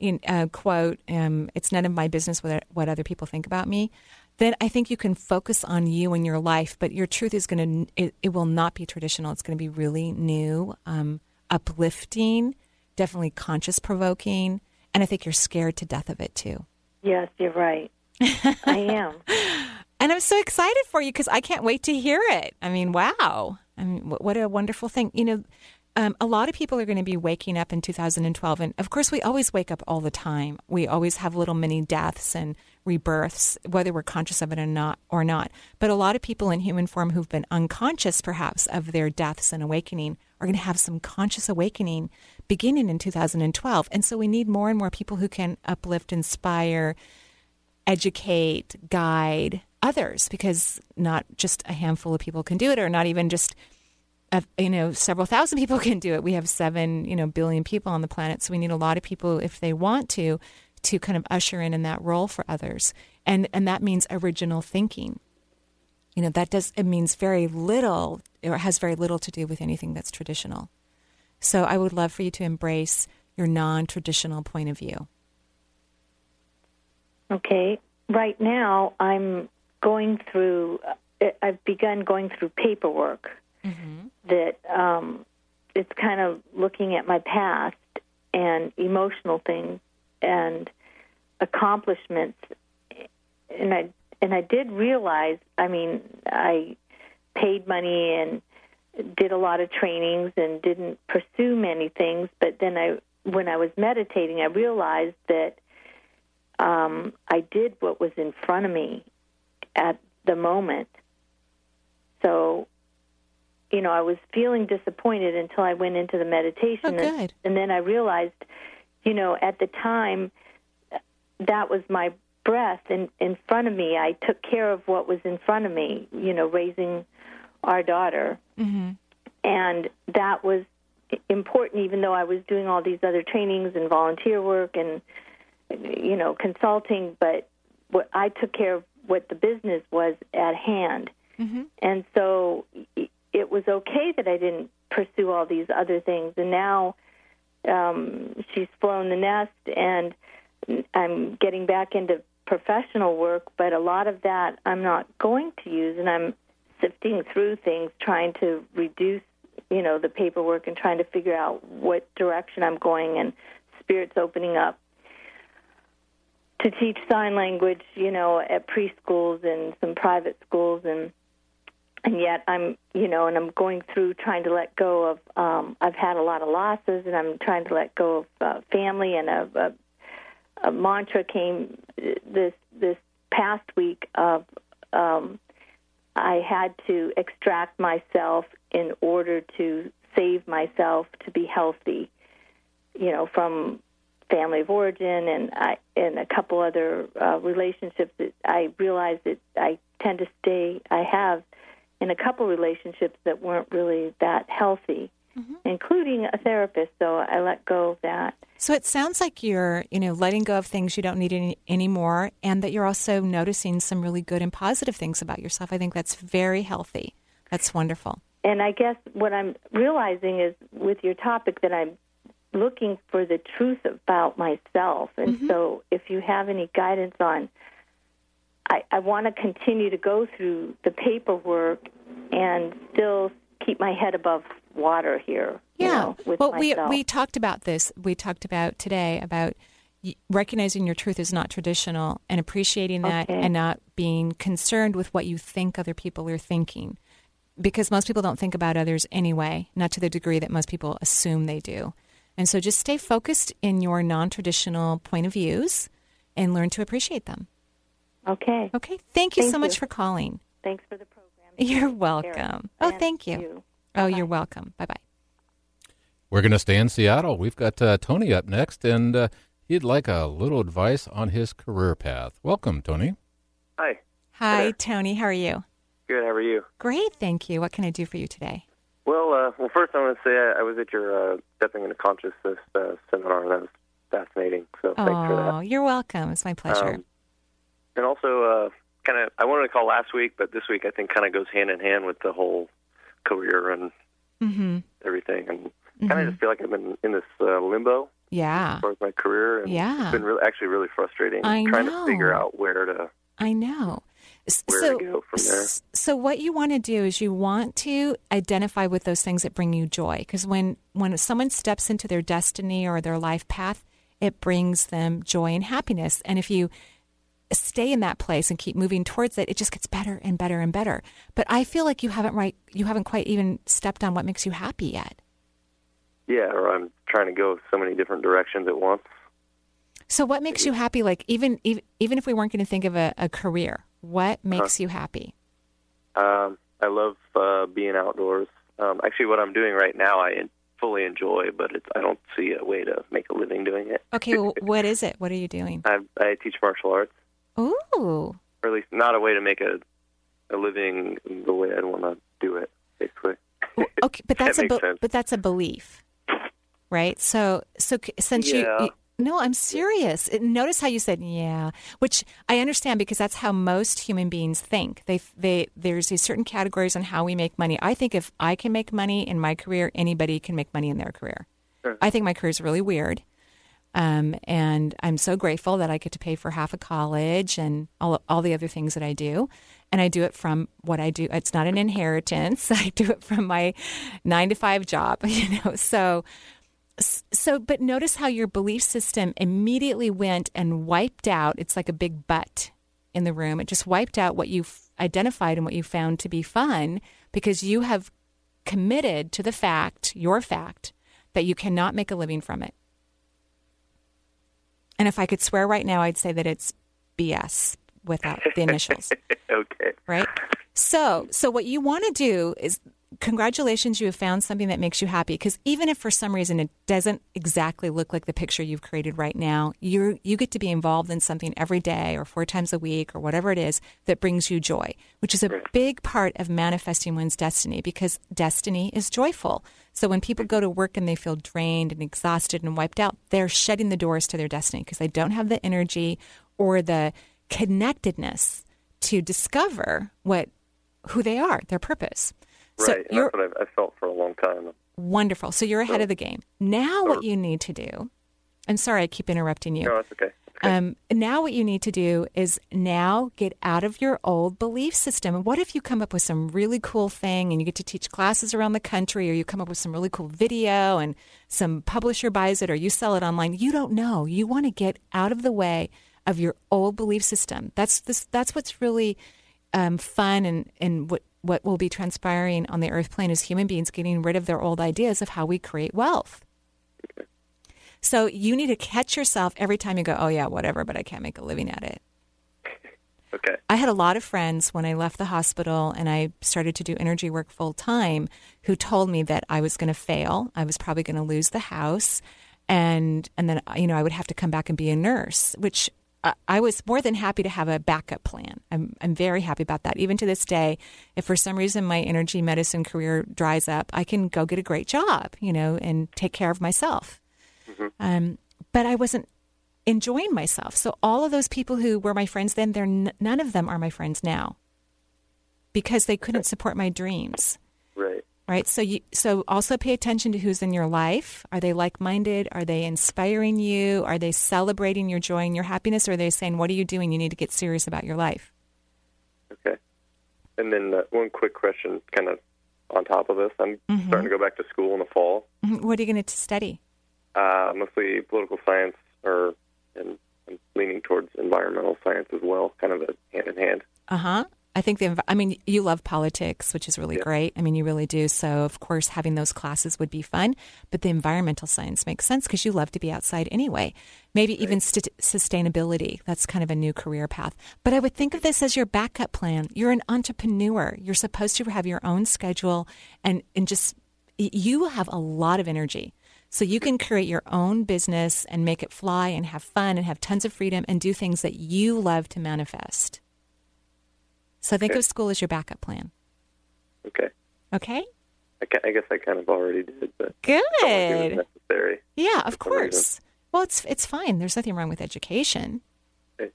in, uh, quote, um, "It's none of my business what, what other people think about me," then I think you can focus on you and your life. But your truth is going to it, it will not be traditional. It's going to be really new, um, uplifting, definitely conscious provoking, and I think you're scared to death of it too. Yes, you're right. I am. [laughs] And I'm so excited for you because I can't wait to hear it. I mean, wow. I mean, what, what a wonderful thing. You know, um, a lot of people are going to be waking up in 2012. And of course, we always wake up all the time. We always have little mini deaths and rebirths, whether we're conscious of it or not. Or not. But a lot of people in human form who've been unconscious, perhaps, of their deaths and awakening are going to have some conscious awakening beginning in 2012. And so we need more and more people who can uplift, inspire, educate, guide others because not just a handful of people can do it, or not even just you know, several thousand people [laughs] can do it. We have seven, you know, billion people on the planet, so we need a lot of people if they want to, to kind of usher in in that role for others, and and that means original thinking. You know, that does it means very little or has very little to do with anything that's traditional. So I would love for you to embrace your non-traditional point of view. Okay. Right now, I'm going through. I've begun going through paperwork that um, it's kind of looking at my past and emotional things and accomplishments. And I and I did realize. I mean, I paid money and did a lot of trainings and didn't pursue many things. But then I, when I was meditating, I realized that um, I did what was in front of me at the moment. So, you know, I was feeling disappointed until I went into the meditation, Oh, and, and then I realized, you know, at the time, that was my breath in in front of me. I took care of what was in front of me. You know, raising our daughter Mm-hmm. and that was important even though I was doing all these other trainings and volunteer work and you know consulting but what I took care of what the business was at hand Mm-hmm. and so it was okay that I didn't pursue all these other things. And now um she's flown the nest and I'm getting back into professional work but a lot of that I'm not going to use. And I'm sifting through things, trying to reduce, you know, the paperwork and trying to figure out what direction I'm going and spirits opening up to teach sign language, you know, at preschools and some private schools. And and yet I'm, you know, and I'm going through trying to let go of um I've had a lot of losses and I'm trying to let go of uh, family and a, a a mantra came this this past week of um I had to extract myself in order to save myself to be healthy, you know, from family of origin and I and a couple other uh, relationships that I realized that I tend to stay. I have in a couple relationships that weren't really that healthy, mm-hmm. including a therapist. So I let go of that. So it sounds like you're, you know, letting go of things you don't need any anymore, and that you're also noticing some really good and positive things about yourself. I think that's very healthy. That's wonderful. And I guess what I'm realizing is with your topic that I'm looking for the truth about myself. And mm-hmm. so if you have any guidance on, I, I want to continue to go through the paperwork and still keep my head above water here. you Yeah. know, with well, we myself. we talked about this. We talked about today about recognizing your truth is not traditional and appreciating that Okay. and not being concerned with what you think other people are thinking. Because most people don't think about others anyway, not to the degree that most people assume they do. And so just stay focused in your non traditional point of views and learn to appreciate them. Okay. Okay. Thank you Thank so much you. for calling. Thanks for the program. [laughs] You're Karen. welcome. Oh, thank you. you. Oh, you're welcome. Bye bye. We're going to stay in Seattle. We've got uh, Tony up next, and uh, he'd like a little advice on his career path. Welcome, Tony. Hi. Hi, Tony. How are you? Good. How are you? Great, thank you. What can I do for you today? Well, uh, well, first I want to say I, I was at your uh, Stepping into Consciousness uh, seminar. That was fascinating. So thanks for that. Oh, you're welcome. It's my pleasure. Um, and also, uh, kind of, I wanted to call last week, but this week I think kind of goes hand in hand with the whole career and mm-hmm. everything, and kind of just feel like I've been in this uh, limbo Yeah, as far as my career, and Yeah. it's been really, actually really frustrating. I trying know. to figure out where to I know. Where so, to go from there. so what you want to do is you want to identify with those things that bring you joy, because when when someone steps into their destiny or their life path, it brings them joy and happiness. And if you stay in that place and keep moving towards it, it just gets better and better and better. But I feel like you haven't right, you haven't quite even stepped on what makes you happy yet. Yeah, or I'm trying to go so many different directions at once. So what makes you happy? Like even even, even if we weren't going to think of a, a career, what makes you happy? Um, I love uh, being outdoors. Um, actually, what I'm doing right now, I fully enjoy, but it's, I don't see a way to make a living doing it. Okay, well, [laughs] what is it? What are you doing? I, I teach martial arts, Ooh, or at least not a way to make a a living the way I'd want to do it, basically. [laughs] Okay, but that's a be- but that's a belief, right? So so since you, Yeah. you no, I'm serious. Notice how you said yeah, which I understand because that's how most human beings think. They they there's these certain categories on how we make money. I think if I can make money in my career, anybody can make money in their career. I think my career is really weird. Um, and I'm so grateful that I get to pay for half a college and all, all the other things that I do. And I do it from what I do. It's not an inheritance. [laughs] I do it from my nine to five job, [laughs] you know. So, so, but notice how your belief system immediately went and wiped out. It's like a big butt in the room. It just wiped out what you identified and what you found to be fun because you have committed to the fact, your fact, that you cannot make a living from it. And if I could swear right now, I'd say that it's BS without the initials, [laughs] okay. right? So, so what you want to do is congratulations, you have found something that makes you happy. Because even if for some reason it doesn't exactly look like the picture you've created right now, you you get to be involved in something every day or four times a week or whatever it is that brings you joy, which is a big part of manifesting one's destiny. Because destiny is joyful. So when people go to work and they feel drained and exhausted and wiped out, they're shutting the doors to their destiny because they don't have the energy or the connectedness to discover what who they are, their purpose. So right. And that's what I've, I felt for a long time. wonderful. So you're ahead of the game. Now what you need to do, I'm sorry I keep interrupting you. No, that's okay. Um, now, what you need to do is now get out of your old belief system. What if you come up with some really cool thing and you get to teach classes around the country, or you come up with some really cool video and some publisher buys it, or you sell it online? You don't know. You want to get out of the way of your old belief system. That's this. That's what's really um, fun and and what what will be transpiring on the earth plane is human beings getting rid of their old ideas of how we create wealth. So you need to catch yourself every time you go, oh, yeah, whatever, but I can't make a living at it. [laughs] Okay. I had a lot of friends when I left the hospital and I started to do energy work full time who told me that I was going to fail. I was probably going to lose the house. And, and then, you know, I would have to come back and be a nurse, which I, I was more than happy to have a backup plan. I'm, I'm very happy about that. Even to this day, if for some reason my energy medicine career dries up, I can go get a great job, you know, and take care of myself. Um, but I wasn't enjoying myself. So all of those people who were my friends then, they're n- none of them are my friends now because they couldn't support my dreams. Right. So you so also pay attention to who's in your life. Are they like minded? Are they inspiring you? Are they celebrating your joy and your happiness? Or are they saying, What are you doing? You need to get serious about your life. Okay. And then uh, one quick question, kind of on top of this. I'm Mhm. starting to go back to school in the fall. Mhm. What are you going to study? Uh, mostly political science, or and I'm leaning towards environmental science as well, kind of a hand in hand. Uh huh. I think the. I mean, you love politics, which is really great. I mean, you really do. So, of course, having those classes would be fun. But the environmental science makes sense because you love to be outside anyway. Maybe even st- sustainability. That's kind of a new career path. But I would think of this as your backup plan. You're an entrepreneur. You're supposed to have your own schedule, and and just you have a lot of energy. So you can create your own business and make it fly and have fun and have tons of freedom and do things that you love to manifest. So think Okay. of school as your backup plan. Okay. Okay? I, ca- I guess I kind of already did, but I don't it Good. was necessary. Yeah, of some reason. course. Well, it's it's fine. There's nothing wrong with education. Okay.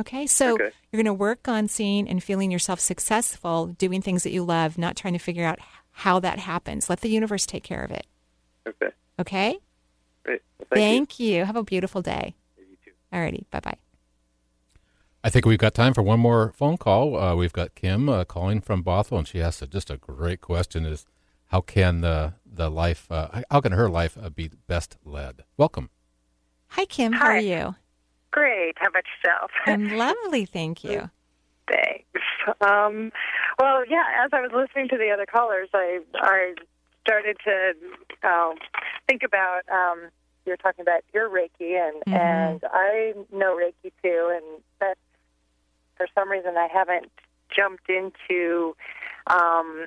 Okay, so Okay. you're going to work on seeing and feeling yourself successful, doing things that you love, not trying to figure out how that happens. Let the universe take care of it. Okay. Okay? Great. Well, thank, you. Have a beautiful day. You too. Alrighty. Bye bye. I think we've got time for one more phone call. Uh, we've got Kim uh, calling from Bothell, and she asked a, just a great question: Is how can the the life, uh, how can her life uh, be best led? Welcome. Hi, Kim. How are you? Great. How about yourself? [laughs] I'm lovely, thank you. Thanks. Um, well, yeah. As I was listening to the other callers, I I started to um, think about um, you were talking about your Reiki, and Mhm. and I know Reiki too, and that's for some reason I haven't jumped into um,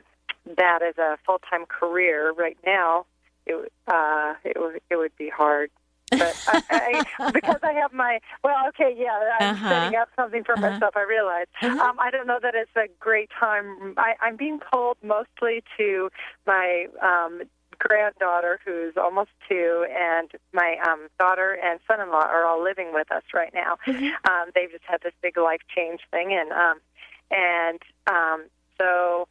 that as a full time career right now. It uh, it would it would be hard. but I, I, [laughs] because I have my well, okay, yeah, I'm Uh-huh. setting up something for Uh-huh. myself. I realize. Um, I don't know that it's a great time. I, I'm being pulled mostly to my um, granddaughter, who's almost two, and my um, daughter and son-in-law are all living with us right now. Um, they've just had this big life change thing, and um, and um, so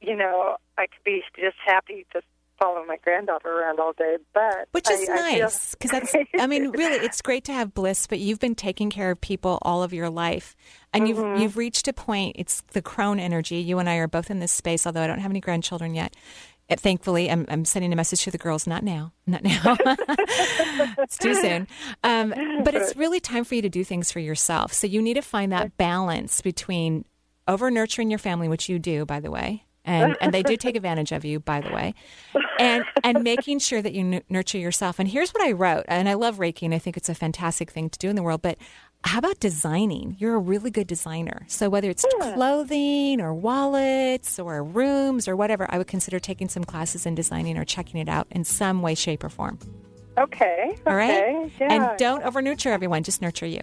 you know, I could be just happy just following my granddaughter around all day, but Which is I, nice because that's, I mean, [laughs] really, it's great to have bliss, but you've been taking care of people all of your life. And you've, Mhm. you've reached a point, it's the crone energy. You and I are both in this space, although I don't have any grandchildren yet. Thankfully, I'm, I'm sending a message to the girls, not now, not now. [laughs] it's too soon. Um, but it's really time for you to do things for yourself. So you need to find that balance between over nurturing your family, which you do, by the way. And, and they do [laughs] take advantage of you, by the way, and and making sure that you n- nurture yourself. And here's what I wrote, and I love Reiki, and I think it's a fantastic thing to do in the world. But how about designing? You're a really good designer. So whether it's clothing or wallets or rooms or whatever, I would consider taking some classes in designing or checking it out in some way, shape, or form. Okay. All right, okay, Yeah. and don't over nurture everyone; just nurture you.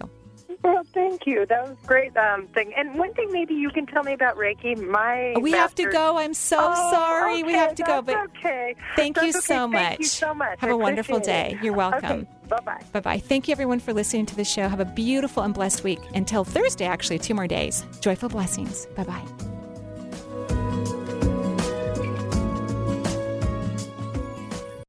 Well, thank you. That was a great um, thing. And one thing maybe you can tell me about Reiki. My We have to go. I'm so Oh, sorry. we have to go. But okay. thank you That's so much. Thank you so much. Have I a wonderful appreciate day. You're welcome. Okay. Bye bye. Bye bye. Thank you, everyone, for listening to the show. Have a beautiful and blessed week. Until Thursday, actually, two more days. Joyful blessings. Bye bye.